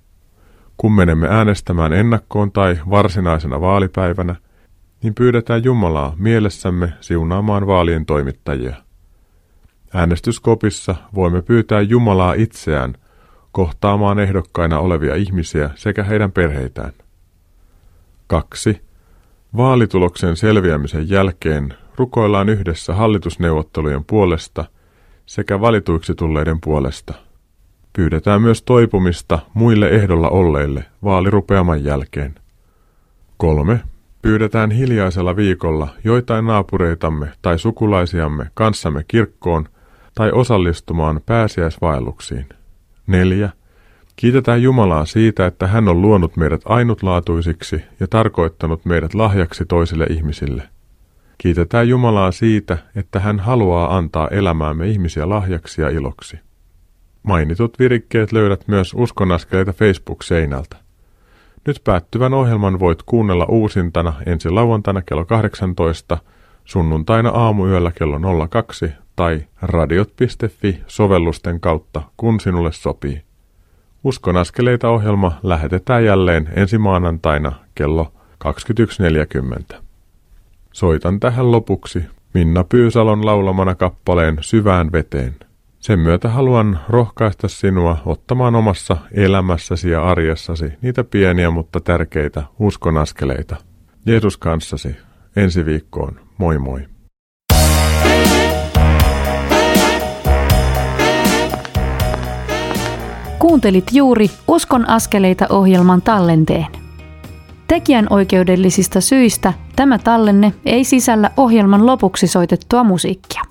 Kun menemme äänestämään ennakkoon tai varsinaisena vaalipäivänä, niin pyydetään Jumalaa mielessämme siunaamaan vaalien toimittajia. Äänestyskopissa voimme pyytää Jumalaa itseään kohtaamaan ehdokkaina olevia ihmisiä sekä heidän perheitään. 2. Vaalituloksen selviämisen jälkeen rukoillaan yhdessä hallitusneuvottelujen puolesta sekä valituiksi tulleiden puolesta. Pyydetään myös toipumista muille ehdolla olleille vaalirupeaman jälkeen. 3. Pyydetään hiljaisella viikolla joitain naapureitamme tai sukulaisiamme kanssamme kirkkoon tai osallistumaan pääsiäisvaelluksiin. 4. Kiitetään Jumalaa siitä, että hän on luonut meidät ainutlaatuisiksi ja tarkoittanut meidät lahjaksi toisille ihmisille. Kiitetään Jumalaa siitä, että hän haluaa antaa elämäämme ihmisiä lahjaksi ja iloksi. Mainitut virikkeet löydät myös uskonaskeleita Facebook-seinältä. Nyt päättyvän ohjelman voit kuunnella uusintana ensi lauantaina kello 18, sunnuntaina aamuyöllä kello 02 tai radiot.fi sovellusten kautta, kun sinulle sopii. Uskon askeleita ohjelma lähetetään jälleen ensi maanantaina kello 21.40. Soitan tähän lopuksi Minna Pyysalon laulamana kappaleen Syvään veteen. Sen myötä haluan rohkaista sinua ottamaan omassa elämässäsi ja arjessasi niitä pieniä mutta tärkeitä uskon askeleita. Jeesus kanssasi. Ensi viikkoon. Moi moi. Kuuntelit juuri Uskon askeleita ohjelman tallenteen. Tekijän oikeudellisista syistä tämä tallenne ei sisällä ohjelman lopuksi soitettua musiikkia.